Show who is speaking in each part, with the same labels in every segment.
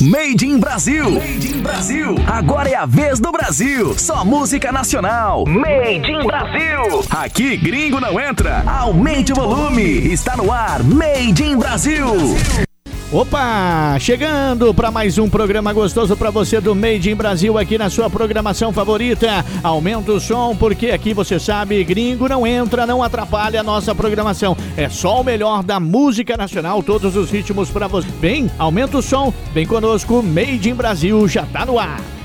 Speaker 1: Made in Brasil. Made in Brasil. Agora é a vez do Brasil. Só música nacional. Made in Brasil. Aqui gringo não entra. Aumente o volume. Está no ar. Made in Brasil.
Speaker 2: Opa, chegando para mais um programa gostoso para você do Made in Brasil aqui na sua programação favorita. Aumenta o som porque aqui você sabe, gringo não entra, não atrapalha a nossa programação. É só o melhor da música nacional, todos os ritmos para você. Bem, aumenta o som, vem conosco, Made in Brasil já tá no ar.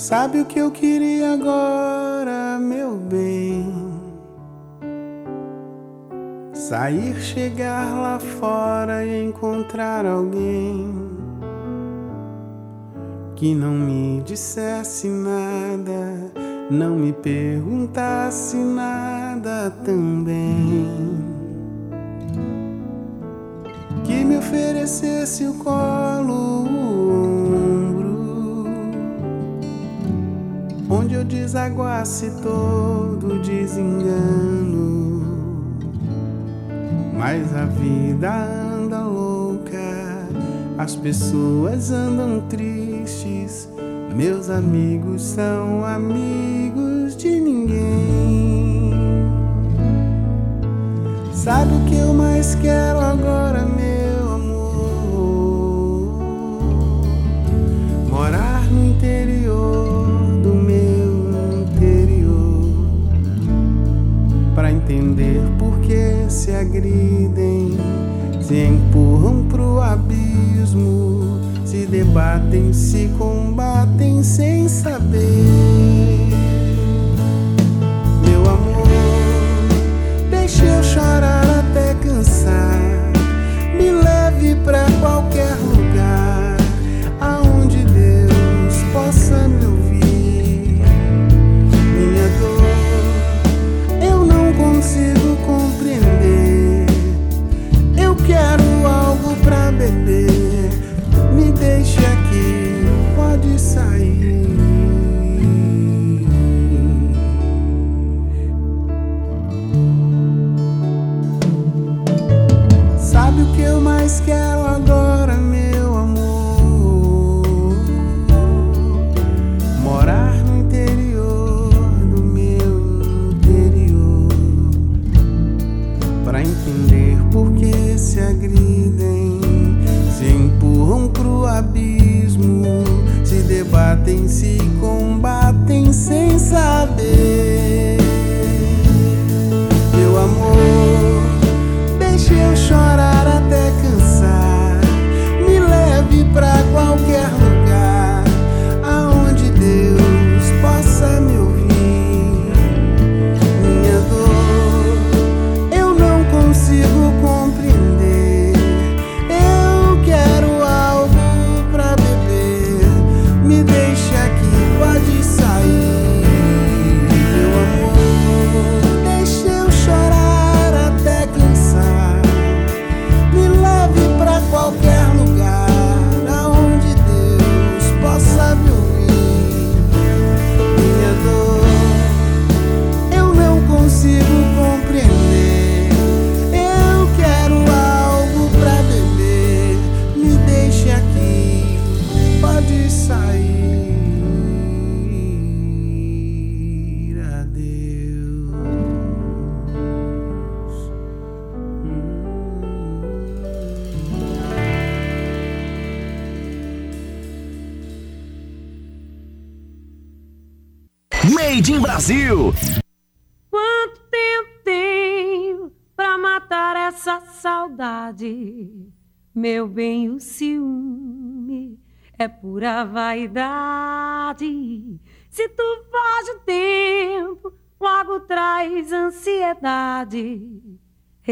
Speaker 3: Sabe o que eu queria agora, meu bem? Sair, chegar lá fora e encontrar alguém que não me dissesse nada, não me perguntasse nada também. Que me oferecesse o colo onde eu desaguasse todo desengano. Mas a vida anda louca, as pessoas andam tristes, meus amigos são amigos de ninguém. Sabe o que eu mais quero agora, meu entender por que se agridem, se empurram pro abismo, se debatem, se combatem sem saber. Meu amor, deixe eu chorar até cansar, me leve pra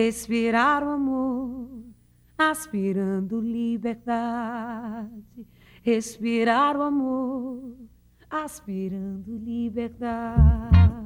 Speaker 4: Respirar o amor, aspirando liberdade. Respirar o amor aspirando liberdade.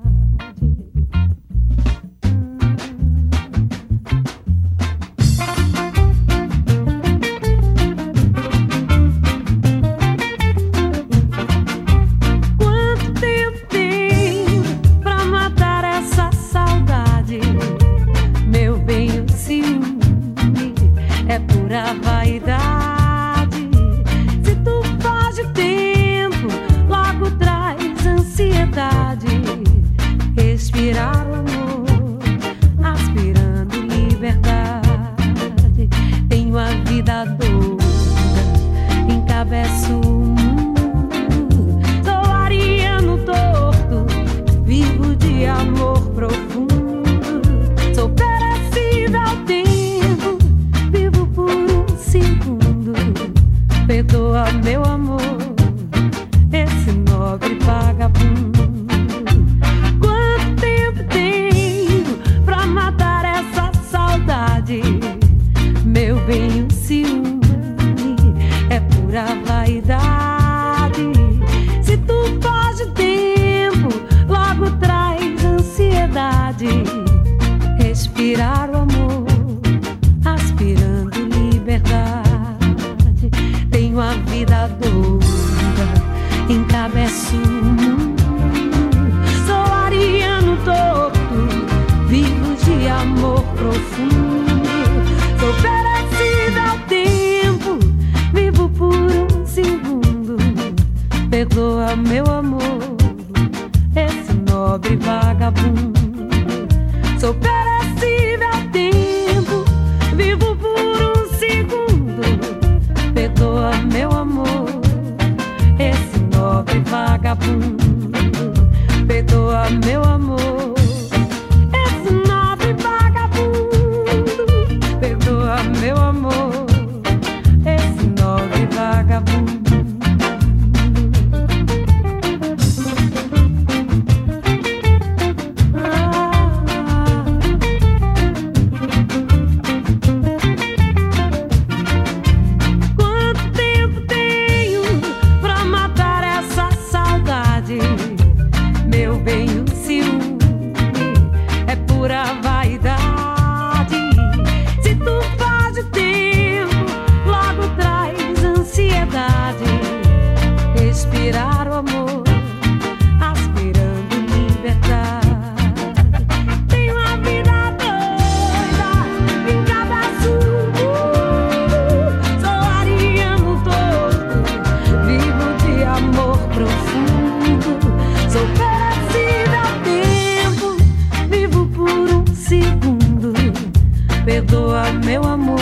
Speaker 4: Perdoa, meu amor,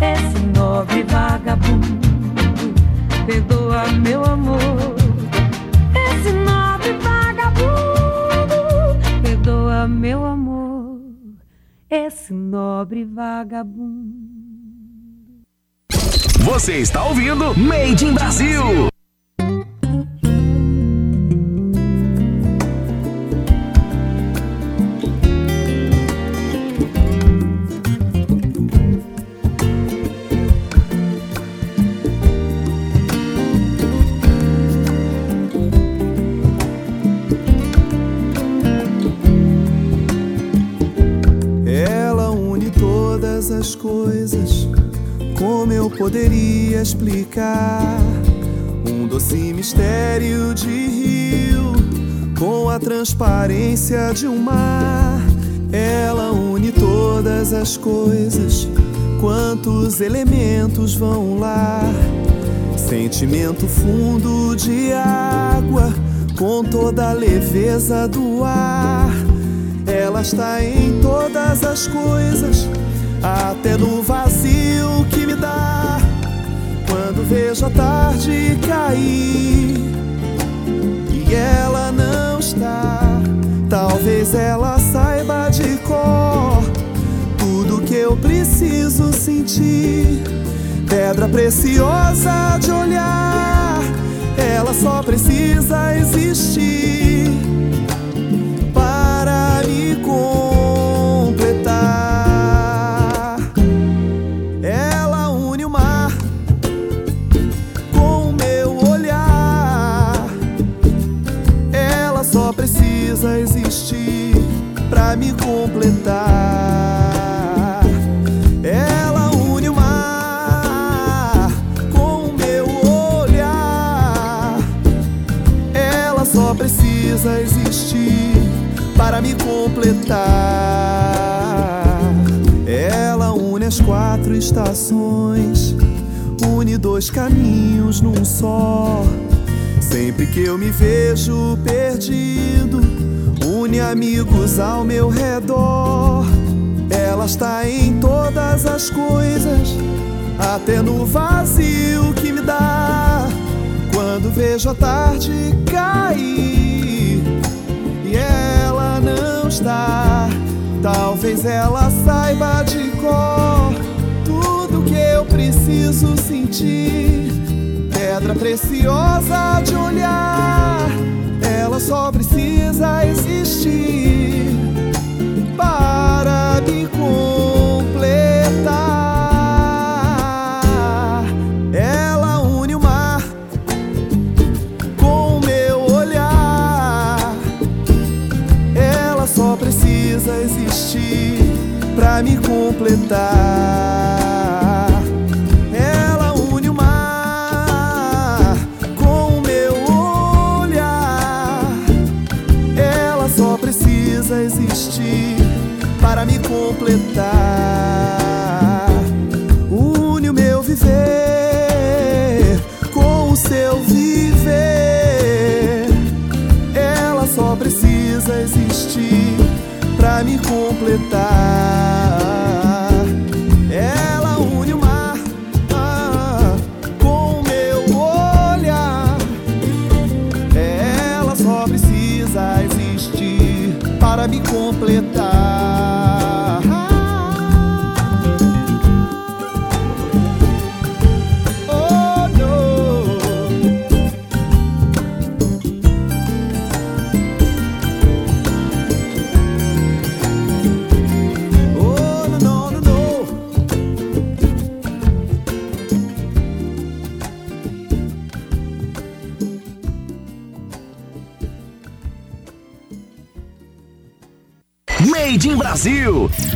Speaker 4: esse nobre vagabundo. Perdoa, meu amor, esse nobre vagabundo. Perdoa, meu amor, esse nobre vagabundo.
Speaker 5: Você está ouvindo Made in Brasil.
Speaker 6: As coisas. Como eu poderia explicar? Um doce mistério de rio com a transparência de um mar. Ela une todas as coisas. Quantos elementos vão lá? Sentimento fundo de água com toda a leveza do ar. Ela está em todas as coisas, até no vazio que me dá. Quando vejo a tarde cair e ela não está, talvez ela saiba de cor tudo que eu preciso sentir. Pedra preciosa de olhar, ela só precisa existir para me completar. Completar. Ela une o mar com o meu olhar. Ela só precisa existir para me completar. Ela une as quatro estações, une dois caminhos num só. Sempre que eu me vejo perdido, une amigos ao meu redor. Ela está em todas as coisas, até no vazio que me dá. vejo a tarde cair e ela não está. Talvez ela saiba de cor tudo que eu preciso sentir. Pedra preciosa de olhar, ela só precisa existir para me completar. Ela une o mar com o meu olhar. Ela só precisa existir pra me completar. Me
Speaker 5: In Brasil.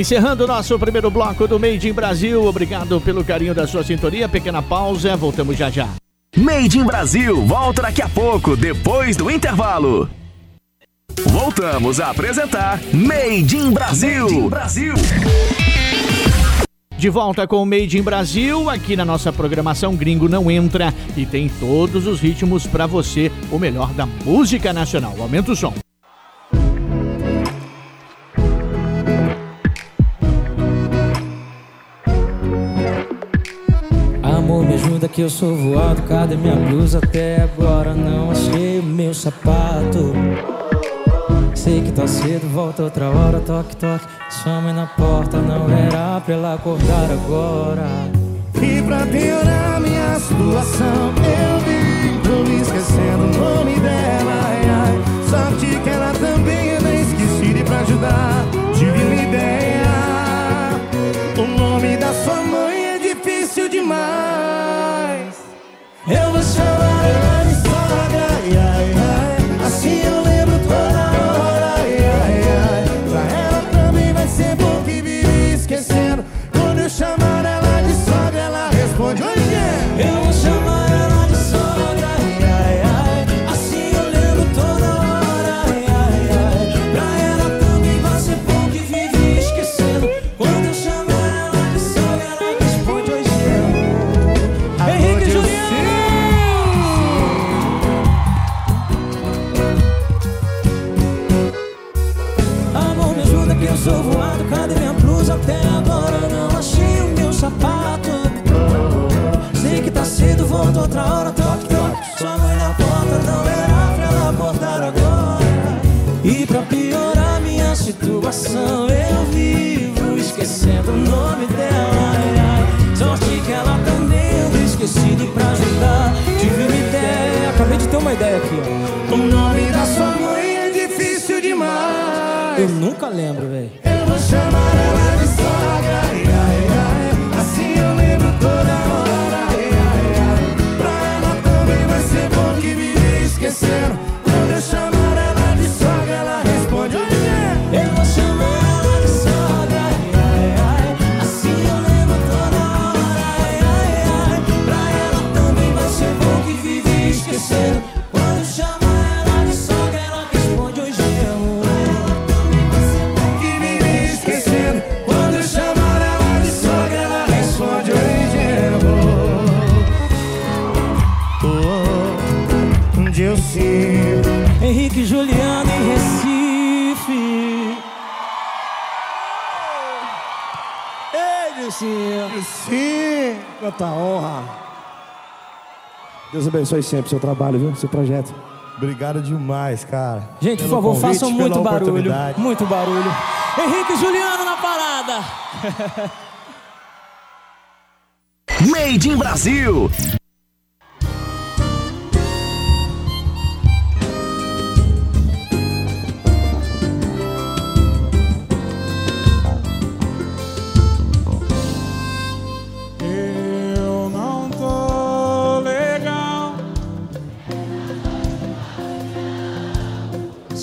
Speaker 2: Encerrando o nosso primeiro bloco do Made in Brasil. Obrigado pelo carinho da sua sintonia. Pequena pausa, voltamos já já.
Speaker 5: Made in Brasil volta daqui a pouco, depois do intervalo. Voltamos a apresentar Made in Brasil. Brasil.
Speaker 2: De volta com o Made in Brasil, aqui na nossa programação Gringo Não Entra e tem todos os ritmos pra você, o melhor da música nacional. Aumenta o som.
Speaker 7: Ajuda que eu sou voado. Cadê minha blusa? Até agora não achei o meu sapato. Sei que tá cedo, volta outra hora. Toque, toque, mãe na porta. Não era pra ela acordar agora.
Speaker 8: E pra piorar minha situação, eu vi Tô me esquecendo o nome dela, ai, ai. Sorte que ela também é bem esquecida e pra ajudar, tive uma ideia. O nome da sua mãe é difícil demais.
Speaker 7: Situação, eu vivo esquecendo o nome dela. Ai, ai. Sorte que ela também anda esquecida. E pra ajudar, tive uma ideia. Acabei de ter uma ideia aqui, ó.
Speaker 8: O nome da sua mãe é difícil demais.
Speaker 7: Eu nunca lembro, velho.
Speaker 8: Eu vou chamar ela de sogra, ai, ai, ai. Assim eu lembro toda hora, Sim,
Speaker 9: Quanta honra. Deus abençoe sempre o seu trabalho, viu? Seu projeto.
Speaker 8: obrigado demais, cara.
Speaker 7: Gente, por favor,
Speaker 8: convite,
Speaker 7: façam muito barulho. Muito barulho. Henrique Juliano na parada.
Speaker 5: Made in Brasil.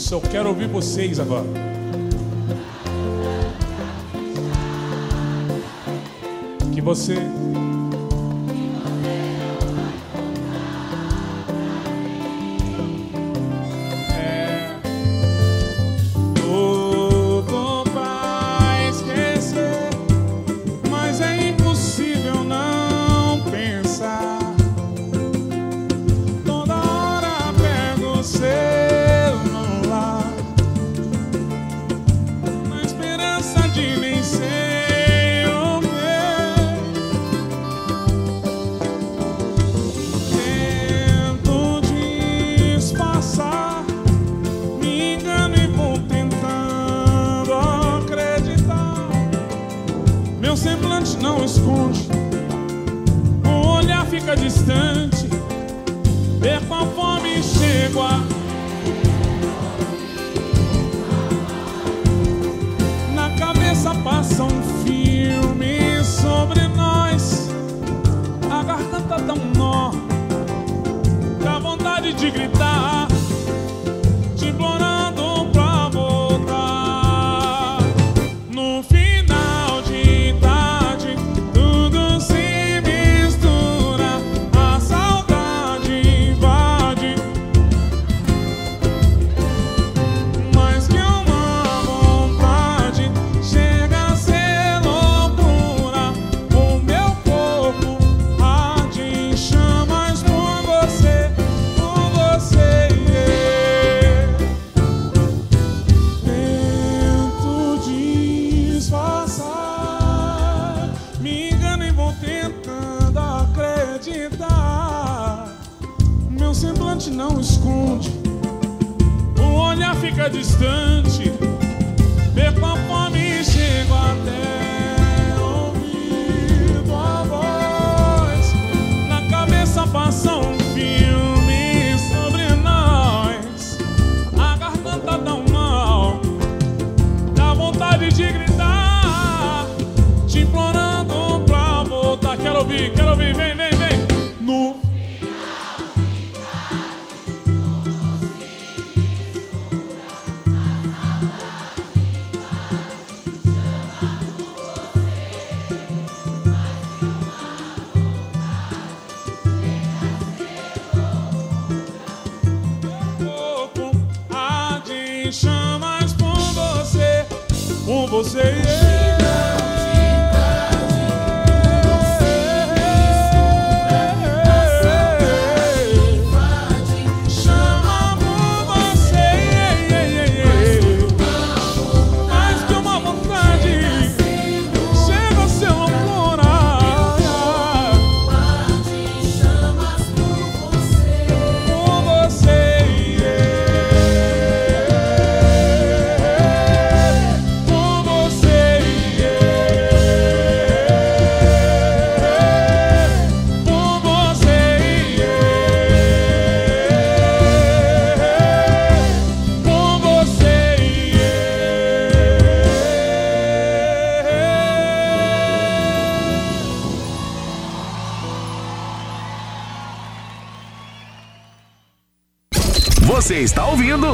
Speaker 10: Só quero ouvir vocês agora. Que você. Não esconde, o olhar fica distante. E fome chego a. Na cabeça passa um filme sobre nós. A garganta dá um nó, dá vontade de gritar,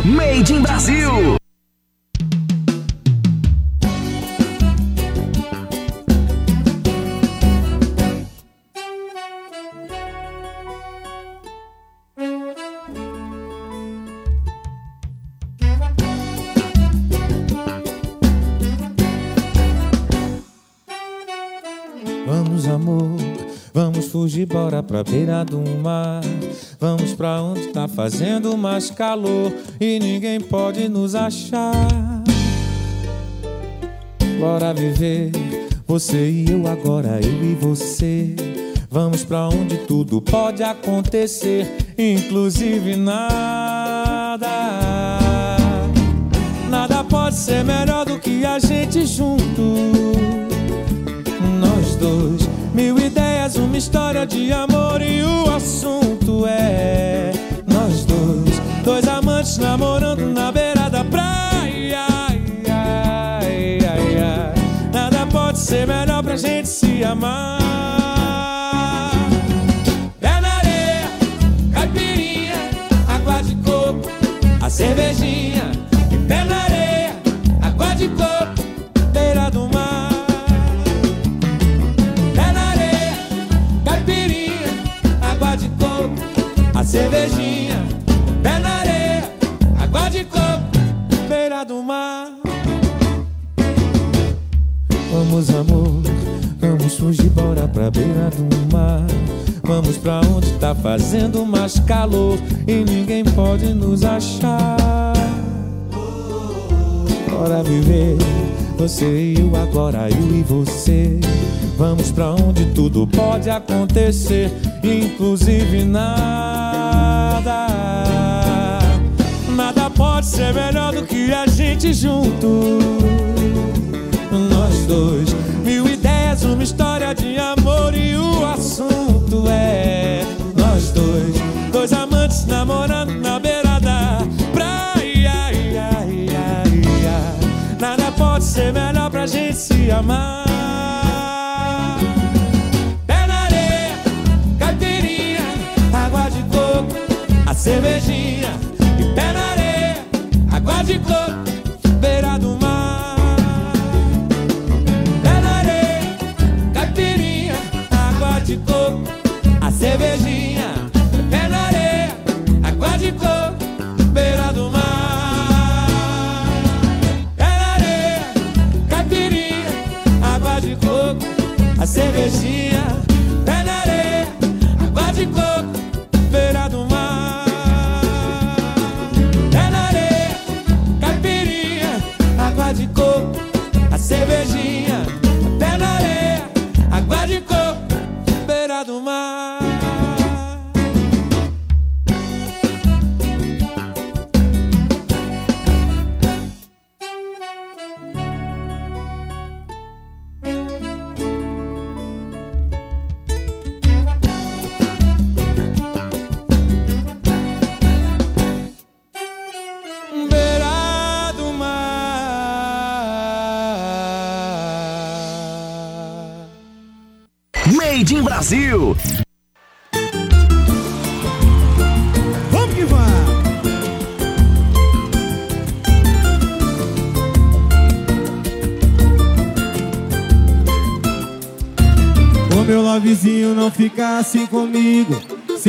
Speaker 1: Made in Brasil.
Speaker 11: Vamos, amor, vamos fugir, bora pra beira do mar. Vamos pra onde tá fazendo mais calor e ninguém pode nos achar. Bora viver, você e eu agora, eu e você. Vamos pra onde tudo pode acontecer, inclusive nada. Nada pode ser melhor do que a gente junto nós dois. Mil ideias, uma história de amor e o assunto é nós dois. Dois amantes namorando na beira da praia. Ai, ai, ai. Nada pode ser melhor pra gente se amar. Pé na areia, caipirinha, água de coco, a cervejinha. Cervejinha. Pé na areia, água de coco, beira do mar. Vamos, amor, vamos fugir, bora pra beira do mar. Vamos pra onde tá fazendo mais calor e ninguém pode nos achar. Bora viver, você e eu agora, eu e você. Vamos pra onde tudo pode acontecer, inclusive nada. Nada pode ser melhor do que a gente junto. Nós dois, mil ideias, uma história de amor e o assunto é nós dois, dois amantes namorando gente se amar. Pé na areia, caipirinha, água de coco, a cervejinha. E pé na areia, água de coco,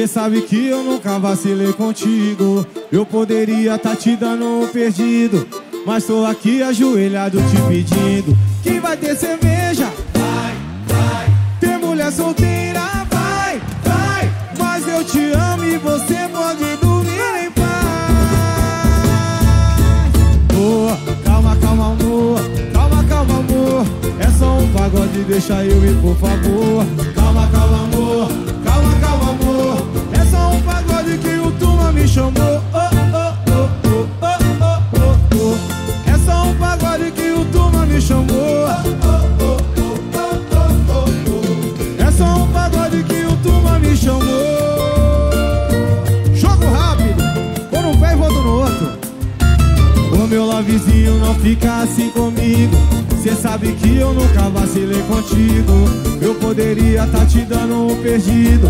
Speaker 12: Cê sabe que eu nunca vacilei contigo. Eu poderia tá te dando um perdido. Mas tô aqui ajoelhado te pedindo. Quem vai ter cerveja? Vai, vai. Ter mulher solteira? Vai, vai. Mas eu te amo e você pode dormir em paz. Boa, calma, calma, amor. Calma, calma, amor. É só um pagode, deixa eu ir, por favor. Calma, calma, amor. Calma, calma, amor. É um que o turma me chamou. Oh, oh, oh, oh, oh, oh, oh, oh. É só um pagode que o turma me chamou. Oh, oh, oh, oh, oh, oh, oh. É só um pagode que o turma me chamou. Jogo rápido, vou num pé e vou no outro. Ô meu lovezinho, não fica assim comigo. Cê sabe que eu nunca vacilei contigo. Eu poderia tá te dando um perdido.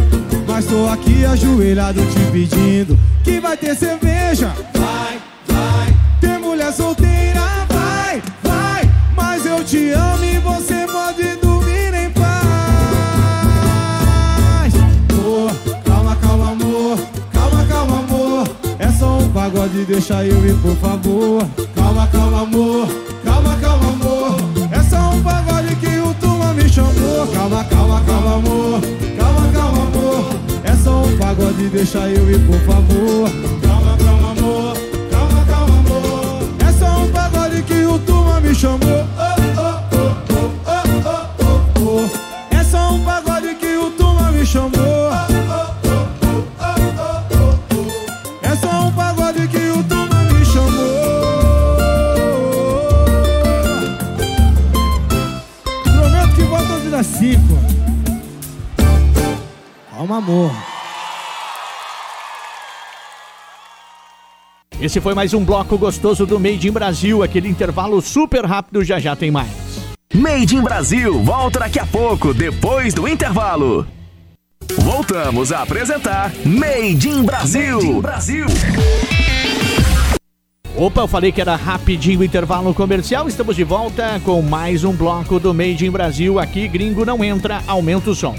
Speaker 12: Mas tô aqui ajoelhado te pedindo. Que vai ter cerveja? Vai, vai. Ter mulher solteira? Vai, vai. Mas eu te amo e você pode dormir em paz. Boa, calma, calma, amor. Calma, calma, amor. É só um pagode, deixa eu ir, por favor. Calma, calma, amor. Calma, calma, amor. É só um pagode que o turma me chamou. Calma, calma, calma, amor. Pagode, deixa eu ir, por favor. Calma, calma, amor. Calma, calma, amor. É só um pagode que o turma me chamou.
Speaker 2: Esse foi mais um bloco gostoso do Made in Brasil, aquele intervalo super rápido, já já tem mais.
Speaker 5: Made in Brasil volta daqui a pouco, depois do intervalo. Voltamos a apresentar Made in Brasil. Made in Brasil.
Speaker 2: Opa, eu falei que era rapidinho o intervalo comercial. Estamos de volta com mais um bloco do Made in Brasil. Aqui, gringo não entra, aumenta o som.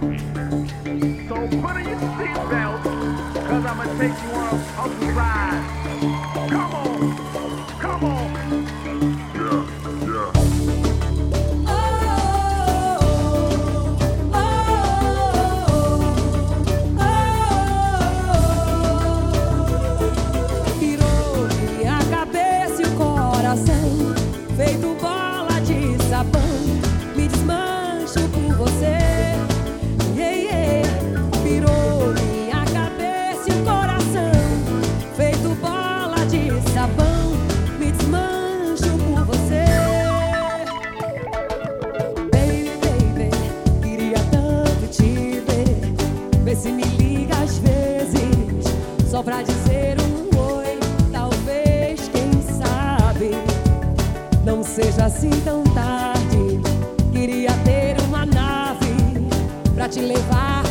Speaker 9: So put on your seatbelt, cause I'm gonna take you on a ride.
Speaker 4: Assim tão tarde. Queria ter uma nave Pra te levar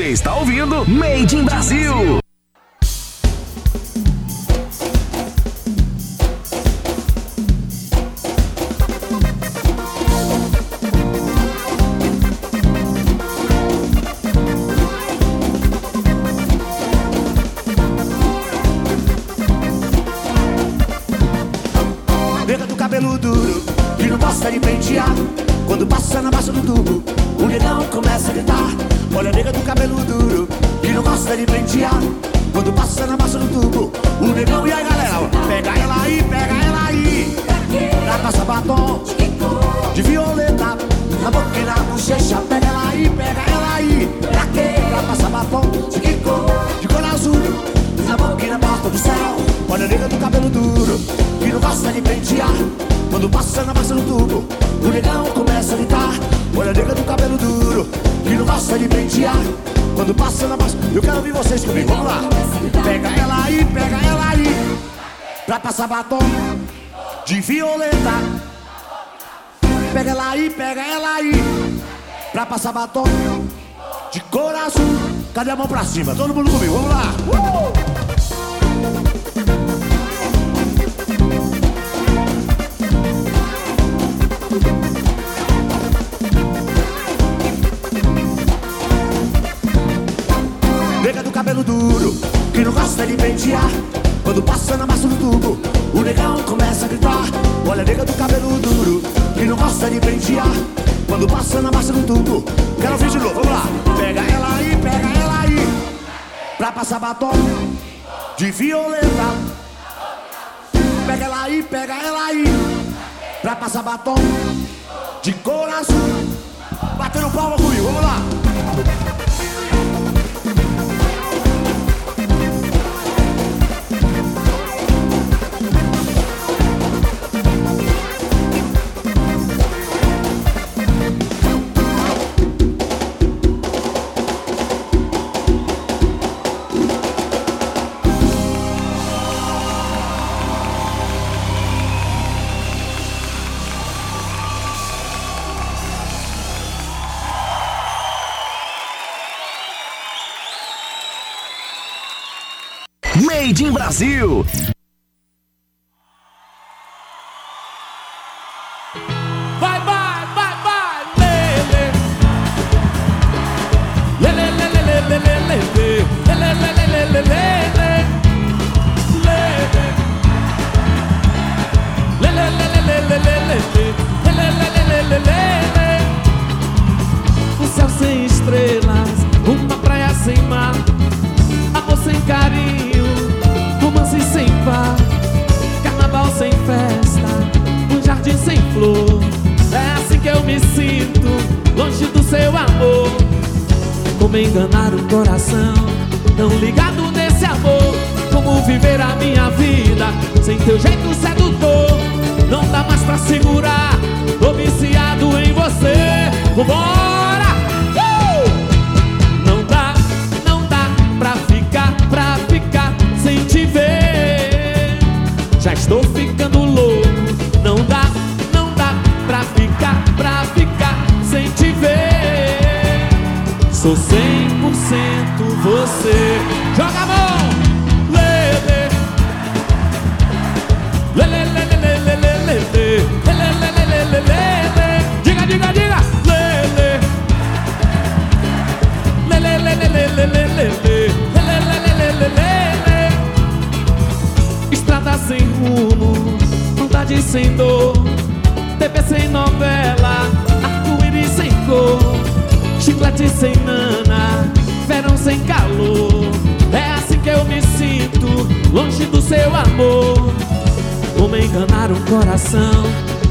Speaker 4: Você
Speaker 5: está ouvindo Made in Brasil.
Speaker 13: passa batom de coração. Cadê a mão pra cima? Todo mundo comigo, vamos lá! Uh! sabatão de violeta. Pega ela aí, pega ela aí, pra passar batom de coração. Batendo palma comigo, vamos lá.
Speaker 14: enganar o coração. Tão ligado nesse amor Como viver a minha vida. Sem teu jeito sedutor Não dá mais pra segurar. Tô viciado em você Vambora! Uh! Não dá, não dá pra ficar, pra ficar sem te ver. Já estou ficando louco. Não dá, não dá pra ficar, pra ficar sem te ver. Sou sem sem nana, verão sem calor. É assim que eu me sinto, longe do seu amor. Como enganar um coração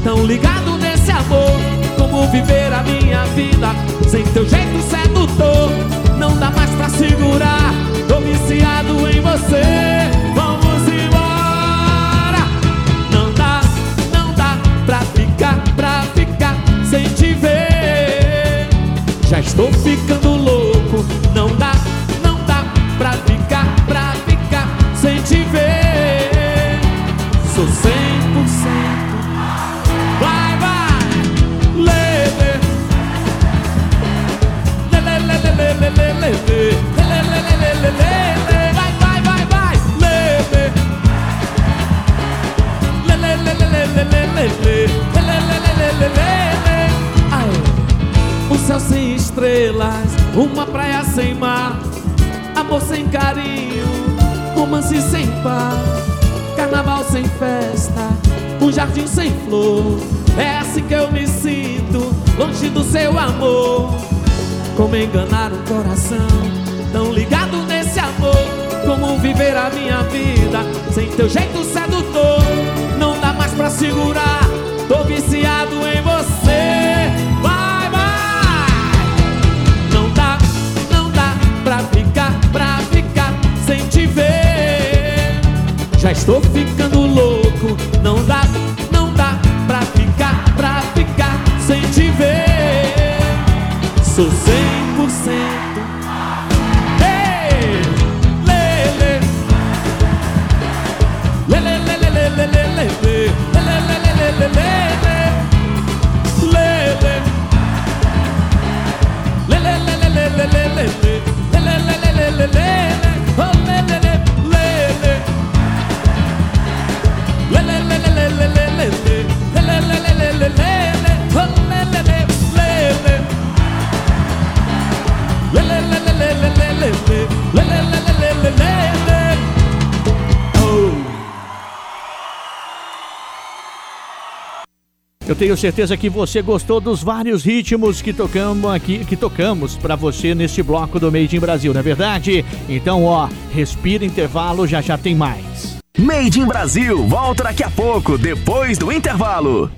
Speaker 14: tão ligado nesse amor? Como viver a minha vida sem teu jeito sedutor? Não dá mais pra segurar, tô viciado em você. Estou ficando estrelas, uma praia sem mar, amor sem carinho, romance sem par, carnaval sem festa, um jardim sem flor. É assim que eu me sinto, longe do seu amor. Como enganar um coração tão ligado nesse amor? Como viver a minha vida sem teu jeito sedutor? Não dá mais pra segurar, tô viciado em você. Já estou ficando louco, não dá, não dá pra ficar, pra ficar sem te ver. Sou
Speaker 2: Eu tenho certeza que você gostou dos vários ritmos que tocamos aqui, que tocamos para você neste bloco do Made in Brasil, não é verdade? Então, ó, respira intervalo, já já tem mais.
Speaker 1: Made in Brasil volta daqui a pouco, depois do intervalo.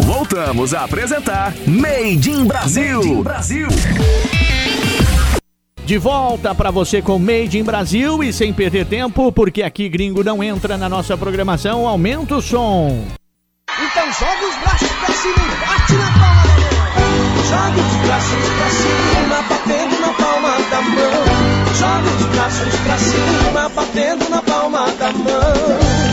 Speaker 1: Voltamos a apresentar Made in Brasil. Made in Brasil.
Speaker 2: De volta para você com Made in Brasil e sem perder tempo, porque aqui gringo não entra na nossa programação, aumenta o som.
Speaker 15: Então joga os braços pra cima e bate na palma da mão. Joga os braços pra cima, batendo na palma da mão. Joga os braços pra cima, batendo na palma da mão.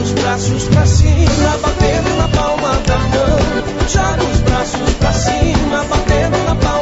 Speaker 15: Os braços pra cima, batendo na palma da mão. Joga os braços pra cima, batendo na palma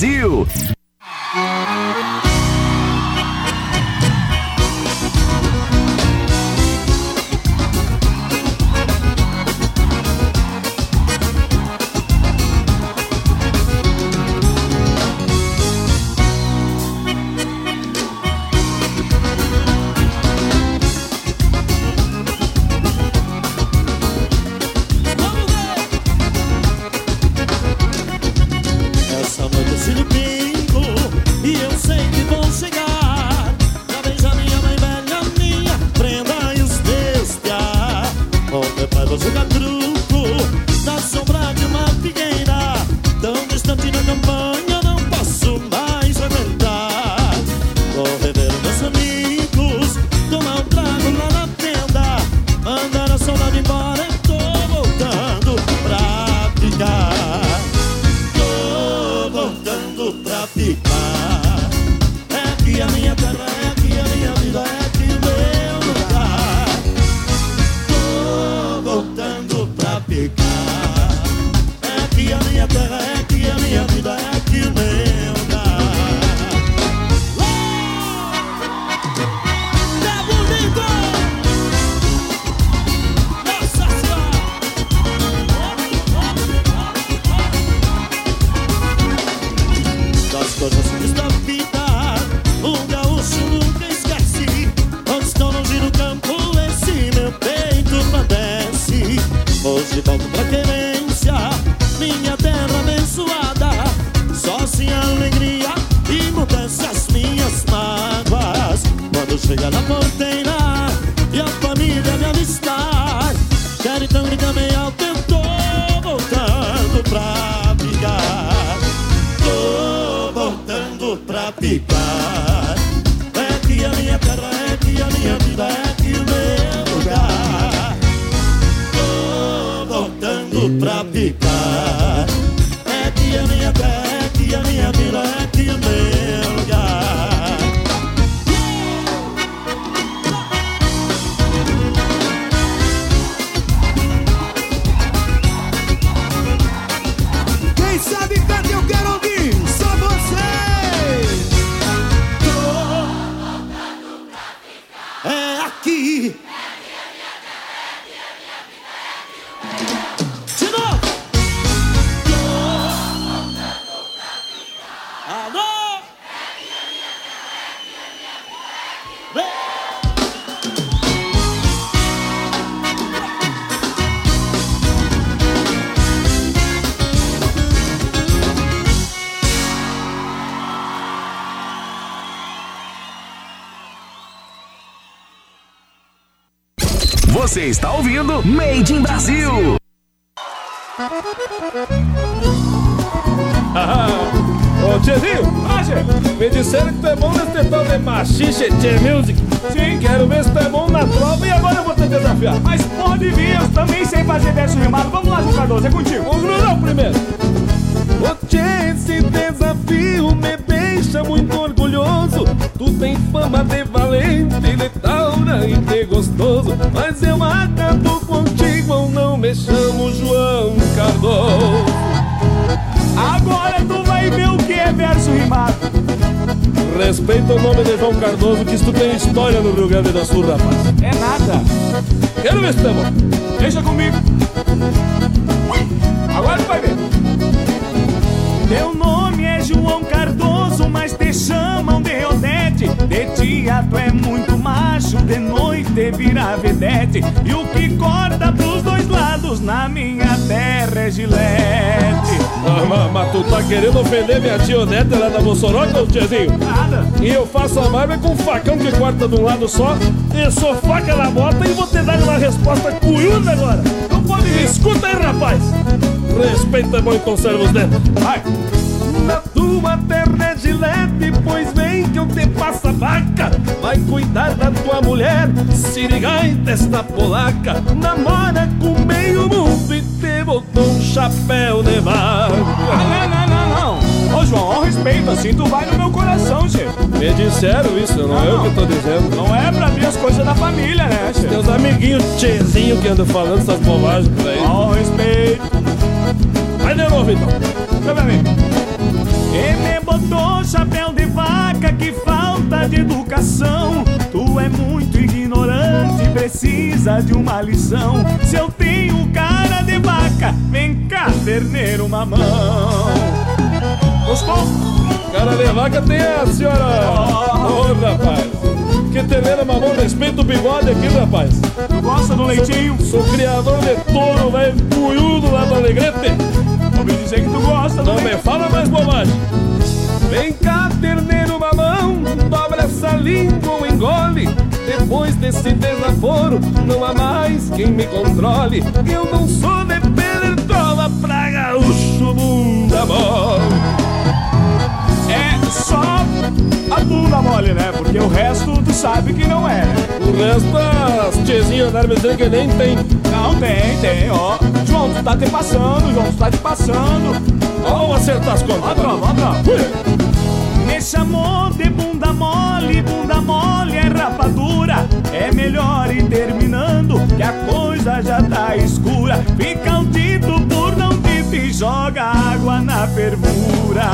Speaker 1: Brasil. Você está ouvindo Made in Brasil.
Speaker 16: Ô tiozinho, me disseram que tu é bom nesse tal de machixe Tchê Music. Sim, quero ver se tu é bom na prova e agora eu vou te desafiar.
Speaker 17: Mas pode vir, eu também sei fazer verso rimado. Vamos lá, João Cardoso, é contigo.
Speaker 16: Vamos Brunão primeiro.
Speaker 3: Ô tchê, esse desafio me deixa muito orgulhoso Tu tem fama de valente, de taura e de gostoso Mas eu acabo contigo, eu não me chamo João Cardoso
Speaker 17: Agora tu vai ver o que é verso rimado.
Speaker 16: Respeita o nome de João Cardoso, que isso tem história no Rio Grande do Sul, rapaz.
Speaker 17: É nada.
Speaker 16: Quero ver se tá.
Speaker 17: Deixa comigo. Agora tu vai ver. Teu nome é João Cardoso, te chamam de Odete. De dia tu é muito macho, de noite vira vedete. E o que corta pros dois lados na minha terra é gilete.
Speaker 16: Ah, mas, mas tu tá querendo ofender minha tia Odete lá da Mossoroca, ô tiozinho?
Speaker 17: Nada.
Speaker 16: E eu faço a barba com um facão que corta de um lado só, e sou faca na bota e vou te dar uma resposta cunhuda agora.
Speaker 17: Não pode vir.
Speaker 16: Escuta aí, rapaz. Respeita bom e conserva os dentes.
Speaker 17: Vai.
Speaker 3: Na tua terra é gilete, pois vem que eu te passo a vaca Vai cuidar da tua mulher, sirigaita esta polaca Namora com meio mundo e te botou um chapéu de vaca
Speaker 17: Ah, não, não, não, não. Ô, João, ao respeito, assim tu vai no meu coração, chefe.
Speaker 16: Me disseram isso, não, é eu que tô dizendo.
Speaker 17: Não é pra mim as coisas da família, né, chefe?
Speaker 16: Teus amiguinhos tchezinho que andam falando essas bobagens por aí.
Speaker 17: Ao respeito.
Speaker 16: Vai de novo então.
Speaker 17: Vem pra mim. Botou chapéu de vaca, que falta de educação. Tu é muito ignorante, precisa de uma lição. Se eu tenho cara de vaca, vem cá, terneiro mamão. Gostou?
Speaker 16: Cara de vaca tem a senhora. Ô, rapaz. Que terneira mamão, respeita o bigode aqui, rapaz.
Speaker 17: Tu gosta do leitinho?
Speaker 16: Sou criador de touro, velho, cunhudo lá do Alegrete.
Speaker 17: Ouvi dizer que tu gosta
Speaker 16: me
Speaker 17: leite.
Speaker 16: fala mais bobagem. Vem cá, terneiro mamão, dobra essa língua engole. Depois desse desaforo, não há mais quem me controle. Eu não sou de pelertola pra gaúcho bunda mole.
Speaker 17: É só a bunda mole, né? Porque o resto tu sabe que não é.
Speaker 16: O resto, as tiozinhas da me que nem tem.
Speaker 17: Não, tem, tem, ó. João, tu tá te passando, João, tu tá te passando.
Speaker 16: Vamos acertar as contas.
Speaker 17: Ó, tropa, ó. Me chamou de bunda mole, bunda mole é rapadura. É melhor ir terminando, que a coisa já tá escura. Fica o dito por não dito e joga água na fervura.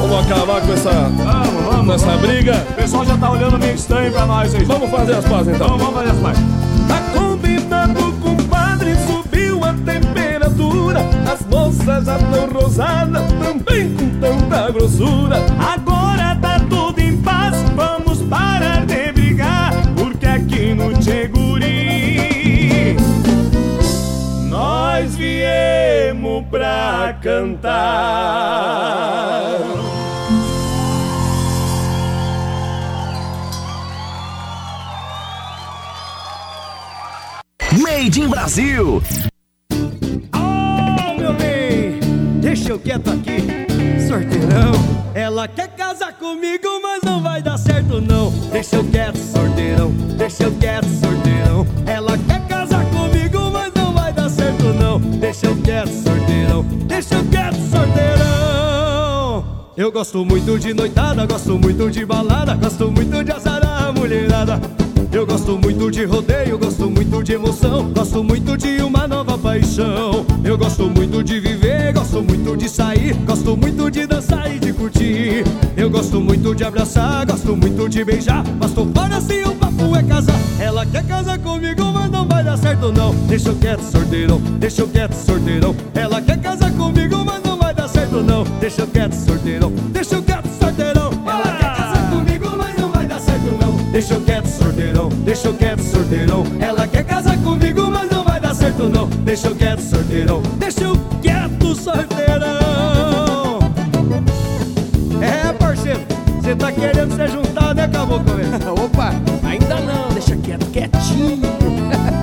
Speaker 16: Vamos acabar com essa,
Speaker 17: Vamos, vamos.
Speaker 16: com essa
Speaker 17: vamos.
Speaker 16: briga.
Speaker 17: O pessoal já tá olhando meio estranho pra nós aí.
Speaker 16: Vamos fazer as pazes então.
Speaker 17: Então, vamos fazer as pazes.
Speaker 16: Tá combinado, As moças já tão rosadas, também com tanta grossura.
Speaker 17: Agora tá tudo em paz, vamos parar de brigar, porque aqui no Tcheguri nós viemos pra cantar.
Speaker 1: Made in Brasil.
Speaker 18: Eu quieto aqui, sorteirão. Ela quer casar comigo, mas não vai dar certo não. Deixa eu quieto, sorteirão. Deixa eu quieto, sorteirão. Ela quer casar comigo, mas não vai dar certo não. Deixa eu quieto, sorteirão. Deixa eu quieto, sorteirão. Eu gosto muito de noitada, gosto muito de balada, gosto muito de azarar a mulherada. Eu gosto muito de rodeio, gosto muito de emoção, gosto muito de uma nova paixão. Eu gosto muito de viver, gosto muito de sair, gosto muito de dançar e de curtir. Eu gosto muito de abraçar, gosto muito de beijar, mas tô fora se o papo é casar. Ela quer casar comigo, mas não vai dar certo não. Deixa eu quieto, sorteirão, deixa eu quieto, sorteirão. Ela quer casar comigo, mas não vai dar certo não. Deixa eu quieto, sorteirão, deixa eu quieto, sorteirão. Ela quer casar comigo, mas não vai dar certo não. Deixa eu quieto, sorteirão, Deixa eu quieto, sorteirão, deixa eu quieto, sorteirão. É, parceiro, você tá querendo se juntar, né, caboclo? Opa, ainda não, deixa quieto, quietinho.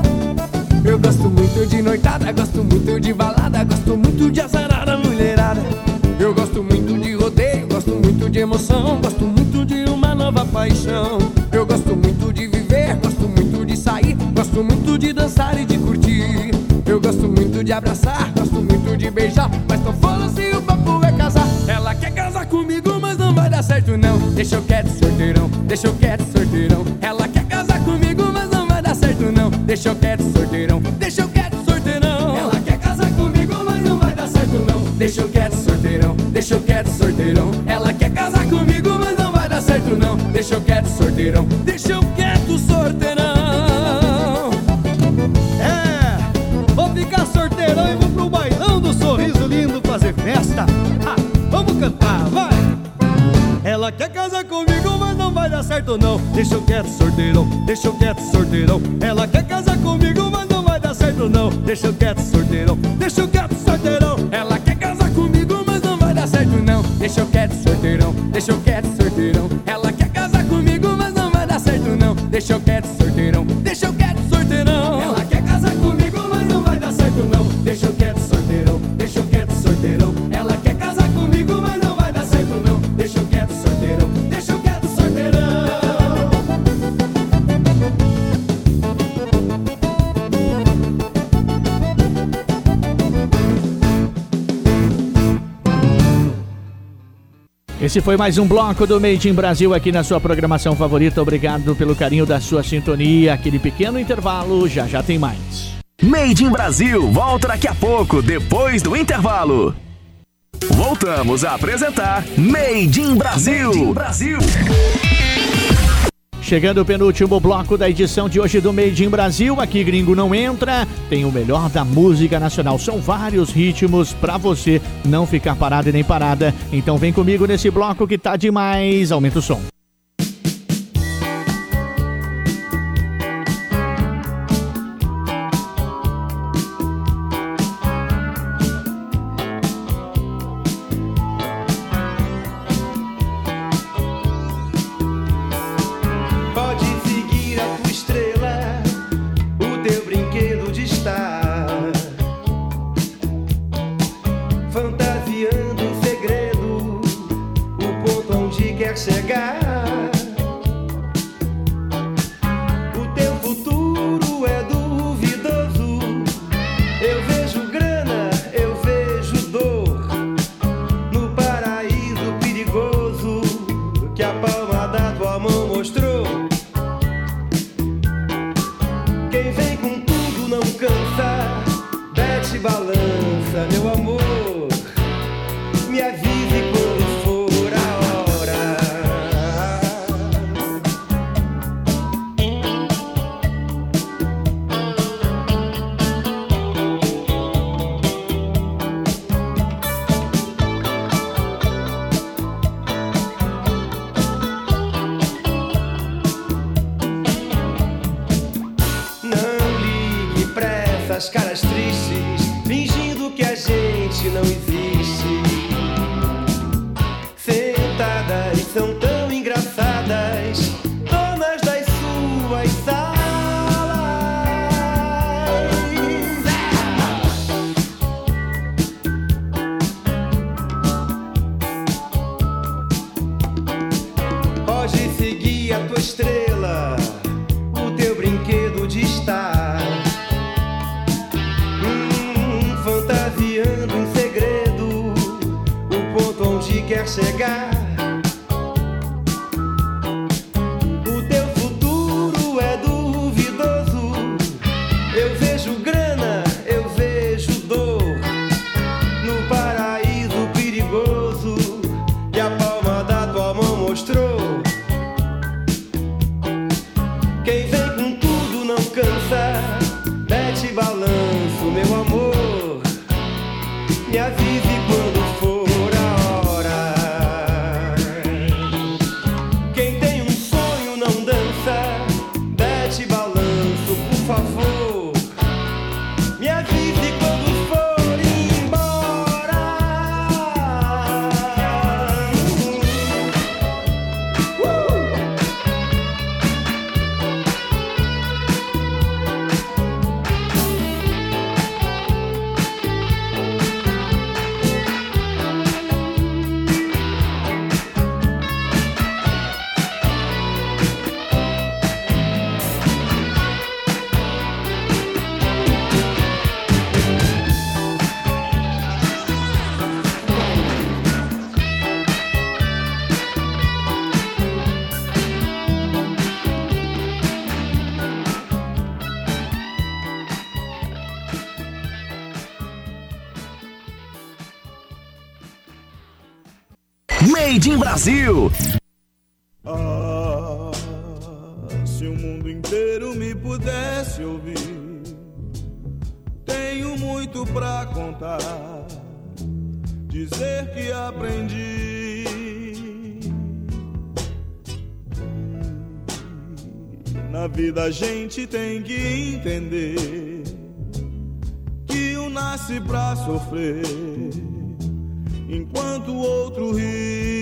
Speaker 18: Eu gosto muito de noitada, gosto muito de balada, gosto muito de azarar a mulherada. Eu gosto muito de rodeio, gosto muito de emoção, gosto muito de uma nova paixão. Eu gosto muito de viver, gosto muito de sair, gosto muito de dançar e de de abraçar, gosto muito de beijar, mas tô falando se o papo é casar. Ela quer casar comigo, mas não vai dar certo não. Deixa eu quieto, sorteirão, deixa eu quieto, sorteirão. Ela quer casar comigo, mas não vai dar certo não. Deixa eu quieto, sorteirão, deixa eu quieto, sorteirão. Ela quer casar comigo, mas não vai dar certo não. Deixa eu quieto, sorteirão, deixa eu quieto, sorteirão. Ela quer casar comigo, mas não vai dar certo não. Deixa eu quieto, sorteirão, deixa eu quieto, sorteirão. Não. Deixa eu quieto, sorteirão, deixa eu quieto, sorteirão. Ela quer casar comigo, mas não vai dar certo não. Deixa eu quieto, sorteirão, deixa eu quieto, sorteirão. Ela quer casar comigo, mas não vai dar certo não. Deixa eu quieto, sorteirão, deixa eu quieto,
Speaker 2: Esse foi mais um bloco do Made in Brasil aqui na sua programação favorita. Obrigado pelo carinho da sua sintonia. Aquele pequeno intervalo, já já tem mais.
Speaker 1: Made in Brasil volta daqui a pouco, depois do intervalo.
Speaker 5: Voltamos a apresentar Made in Brasil. Made in Brasil.
Speaker 18: Chegando o penúltimo bloco da edição de hoje do Made in Brasil, aqui Gringo Não Entra, tem o melhor da música nacional. São vários ritmos pra você não ficar parado e nem parada. Então vem comigo nesse bloco que tá demais. Aumenta o som.
Speaker 5: Brasil.
Speaker 19: Ah, se o mundo inteiro me pudesse ouvir, tenho muito pra contar, dizer que aprendi. Na vida a gente tem que entender que um nasce pra sofrer, enquanto o outro ri.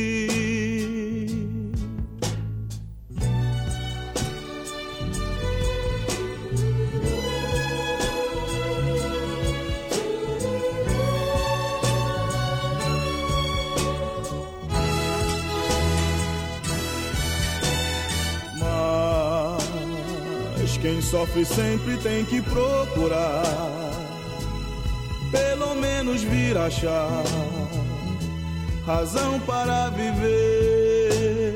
Speaker 19: sofre sempre tem que procurar, pelo menos vir achar razão para viver.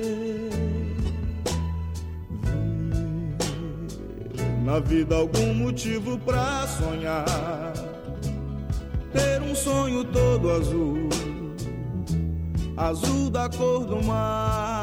Speaker 19: Na vida algum motivo para sonhar, ter um sonho todo azul, azul da cor do mar.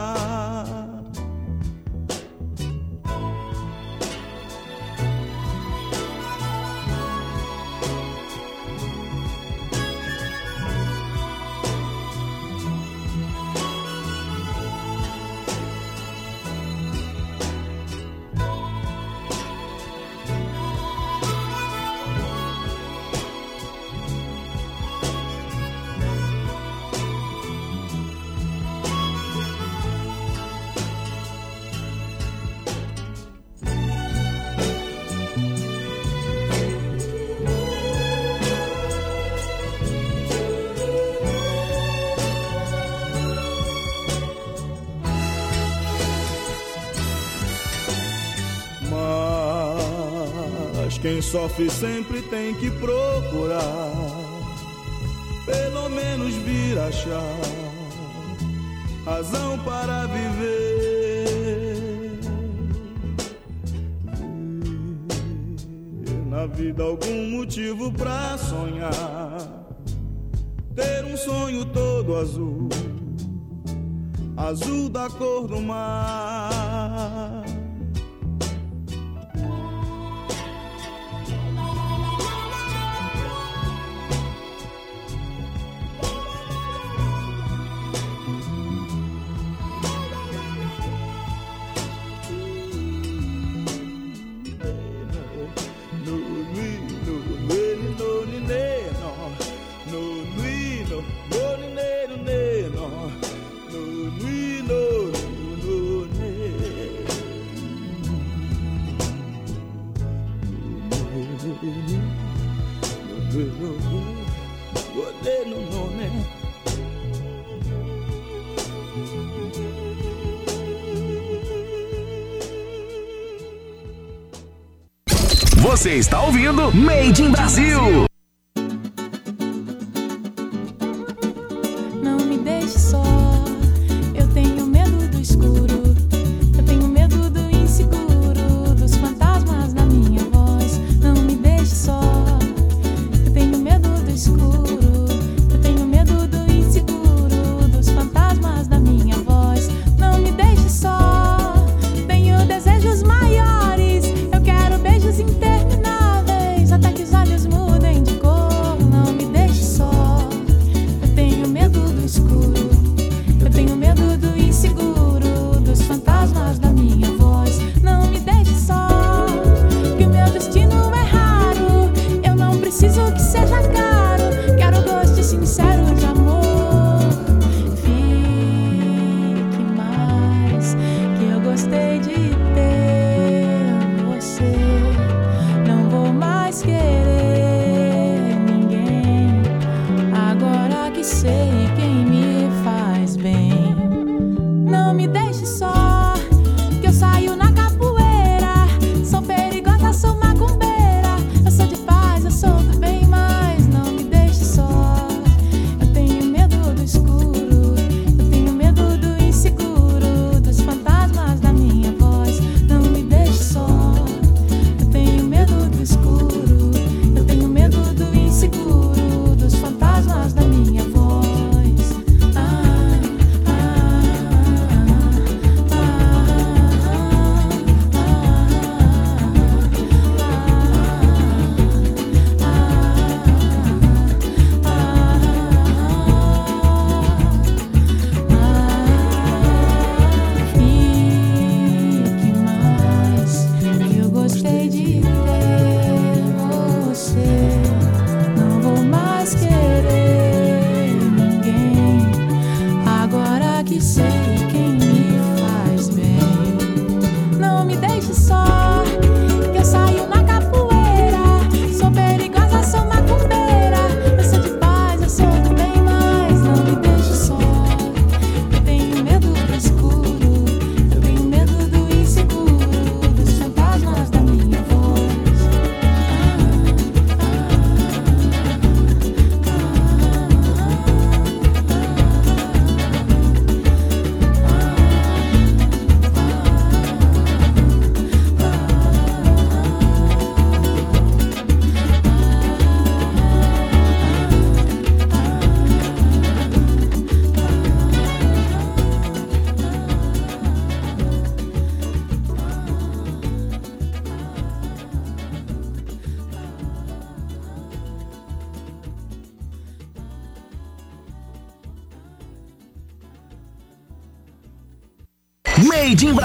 Speaker 19: Quem sofre sempre tem que procurar, pelo menos vir achar razão para viver. Ter na vida algum motivo para sonhar, ter um sonho todo azul, azul da cor do mar.
Speaker 20: Você está ouvindo Made in Brasil.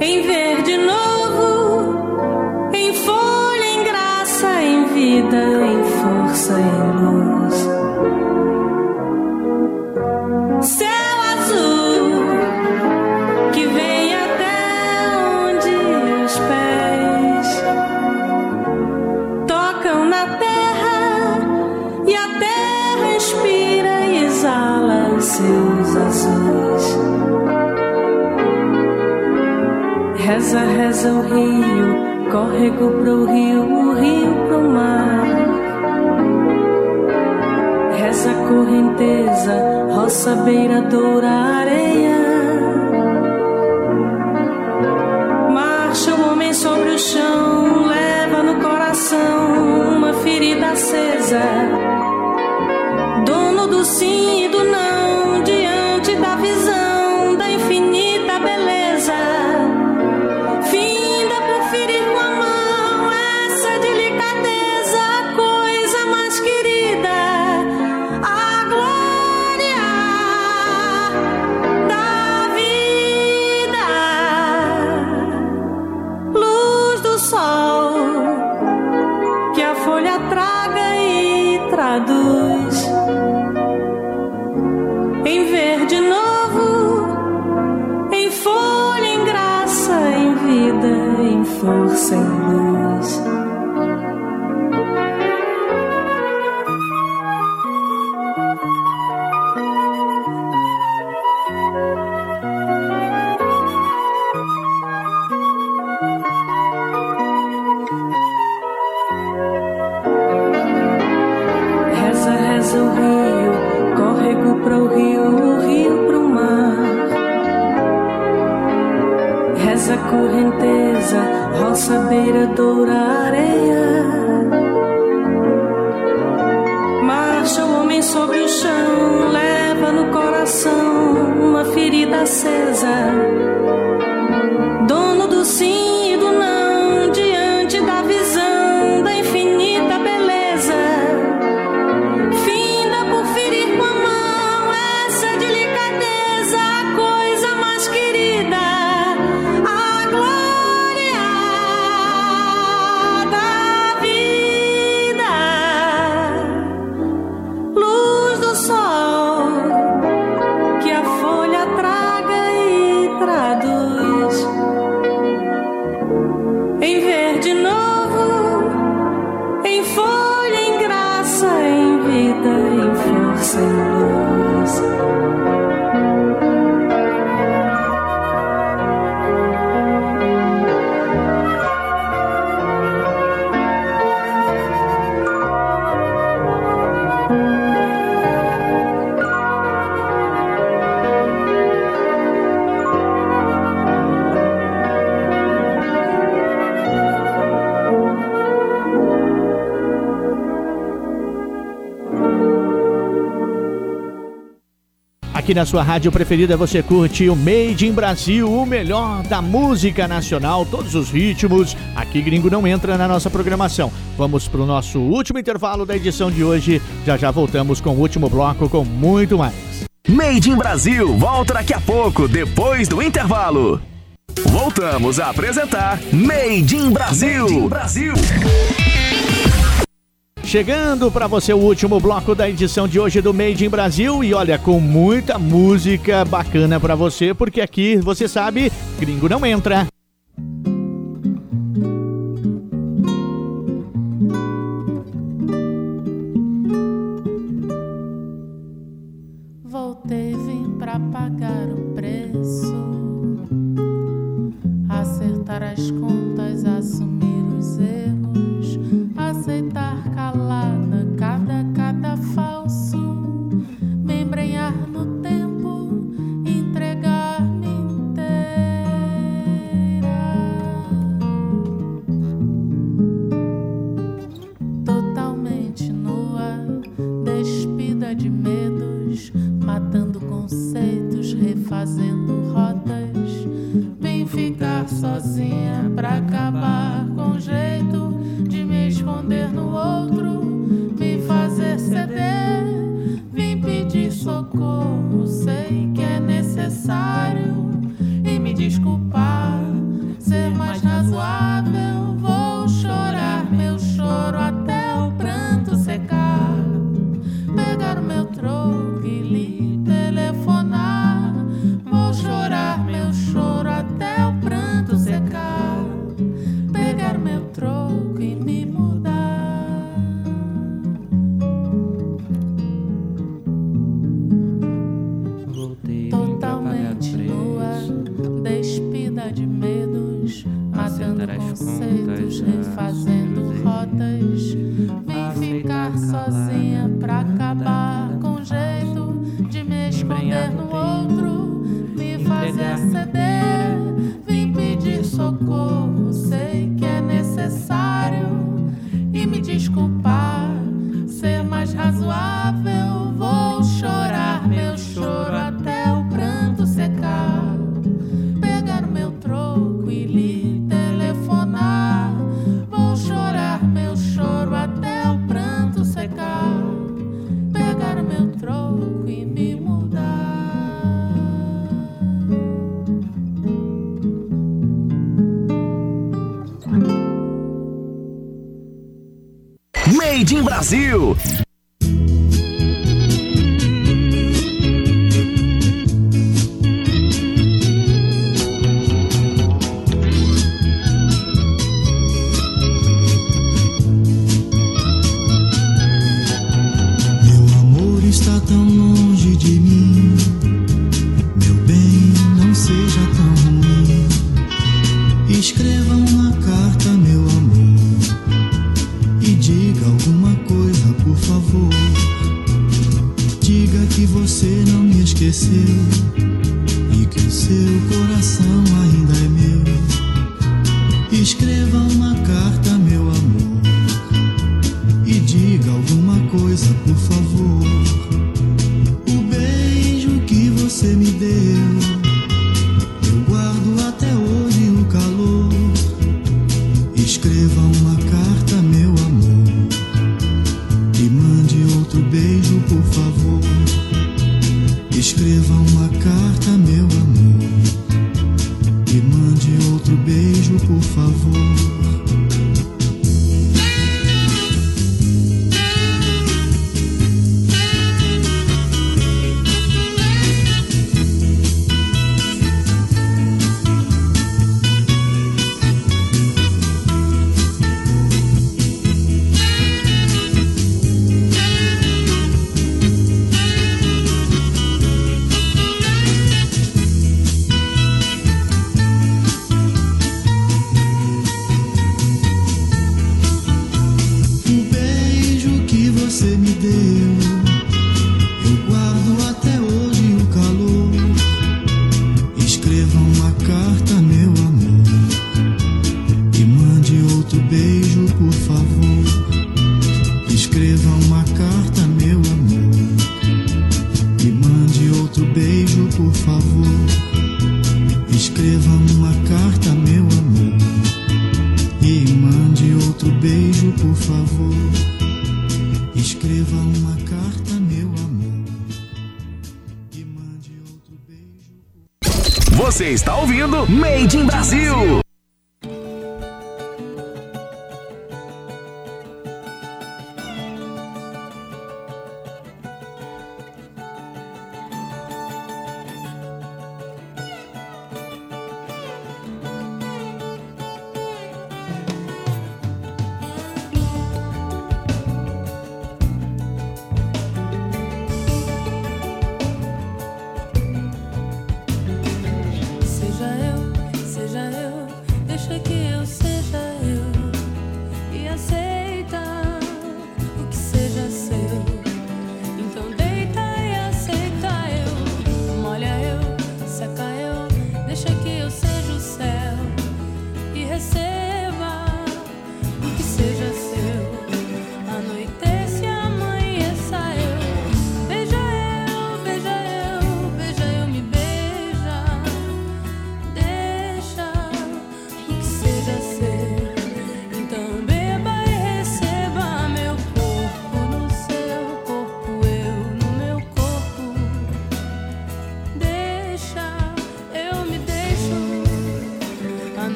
Speaker 21: em verde novo, em folha, em graça, em vida, em força, em córrego pro rio, o rio pro mar. Reza a correnteza, roça, beiradoura, areia.
Speaker 2: Aqui na sua rádio preferida você curte o Made in Brasil, o melhor da música nacional, todos os ritmos. Aqui gringo não entra na nossa programação. Vamos para o nosso último intervalo da edição de hoje. Já já voltamos com o último bloco com muito mais.
Speaker 5: Made in Brasil volta daqui a pouco, depois do intervalo. Voltamos a apresentar Made in Brasil. Made in Brasil.
Speaker 2: Chegando para você o último bloco da edição de hoje do Made in Brasil e olha com muita música bacana para você, porque aqui você sabe, gringo não entra.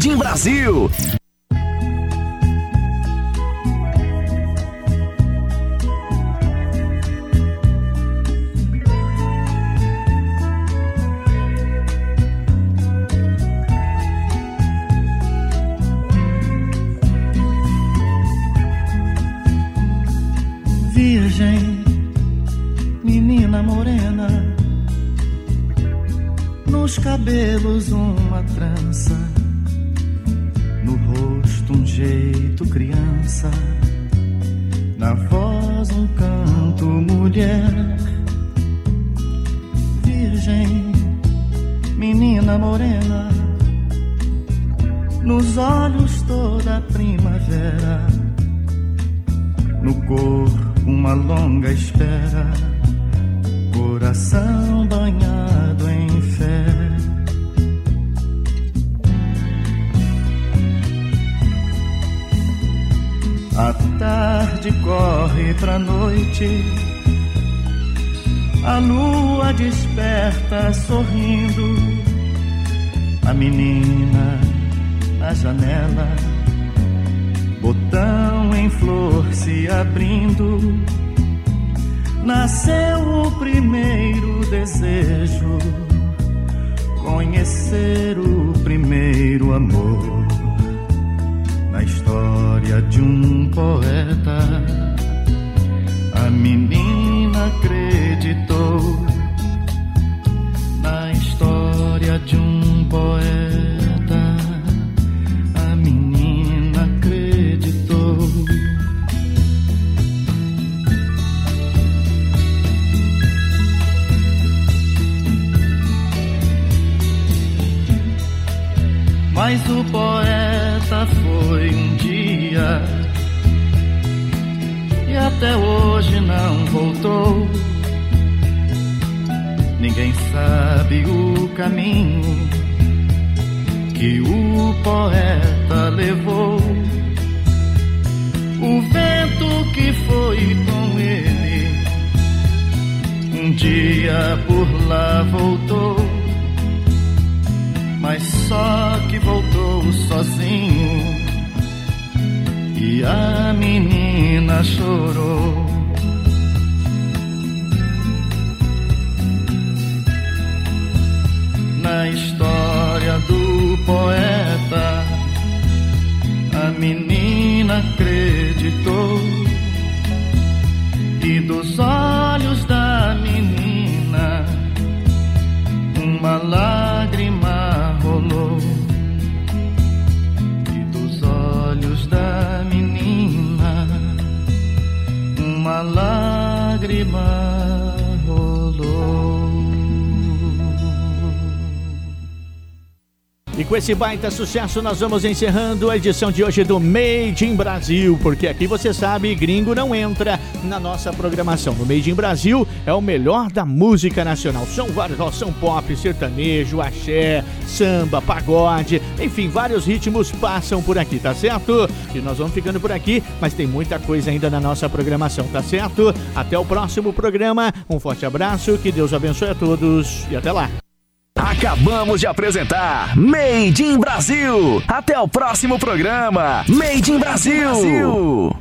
Speaker 1: Made in Brasil.
Speaker 22: A menina na janela botão em flor se abrindo. Nasceu o primeiro desejo, conhecer o primeiro amor. Na história de um poeta, a menina acreditou. História de um poeta, a menina acreditou. Mas o poeta foi um dia e até hoje não voltou. Ninguém sabe o caminho que o poeta levou. O vento que foi com ele um dia por lá voltou, mas só que voltou sozinho e a menina chorou. Na história do poeta, a menina acreditou e dos olhos da menina uma lágrima rolou. E dos olhos da menina uma lágrima
Speaker 2: com esse baita sucesso, nós vamos encerrando a edição de hoje do Made in Brasil, porque aqui você sabe, gringo não entra na nossa programação. No Made in Brasil é o melhor da música nacional. São vários, ó, são pop, sertanejo, axé, samba, pagode, enfim, vários ritmos passam por aqui, tá certo? E nós vamos ficando por aqui, mas tem muita coisa ainda na nossa programação, tá certo? Até o próximo programa. Um forte abraço, que Deus abençoe a todos e até lá.
Speaker 5: Acabamos de apresentar Made in Brasil. Até o próximo programa. Made in Brasil.